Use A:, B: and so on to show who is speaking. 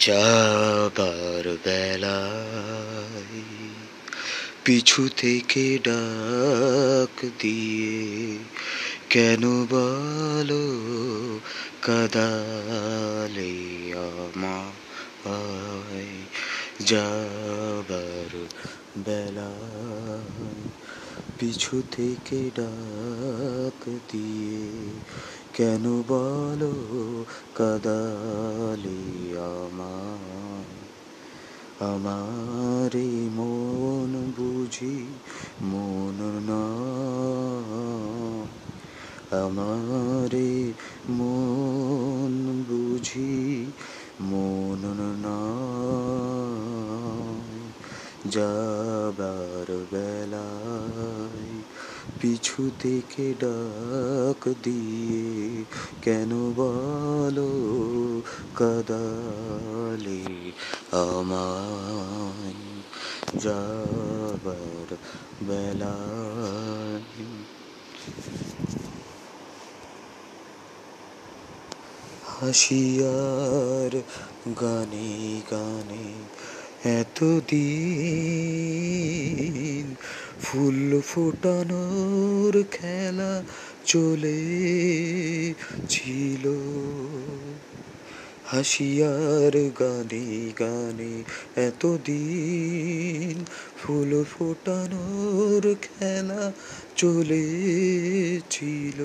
A: যাবার বেলায় পিছু থেকে ডাক দিয়ে, কেন বলো কাদালে আমায় যাবার বেলায় পিছু থেকে ডাক দিয়ে, কেন বলো কাদালে আমায় আমারে মন বুঝি, মন নয়। আমারে মন বুঝি, মন নয়। যাবার বেলায় পিছু থেকে ডাক দিয়ে কেন বলো কাদালে আমায় যাবার বেলায়। হাসিয়ার গানে গানে এতদিন ফুল ফোটানোর খেলা চলে ছিল। হাসিয়ার গানে গানে এতদিন ফুল ফোটানোর খেলা চলেছিল।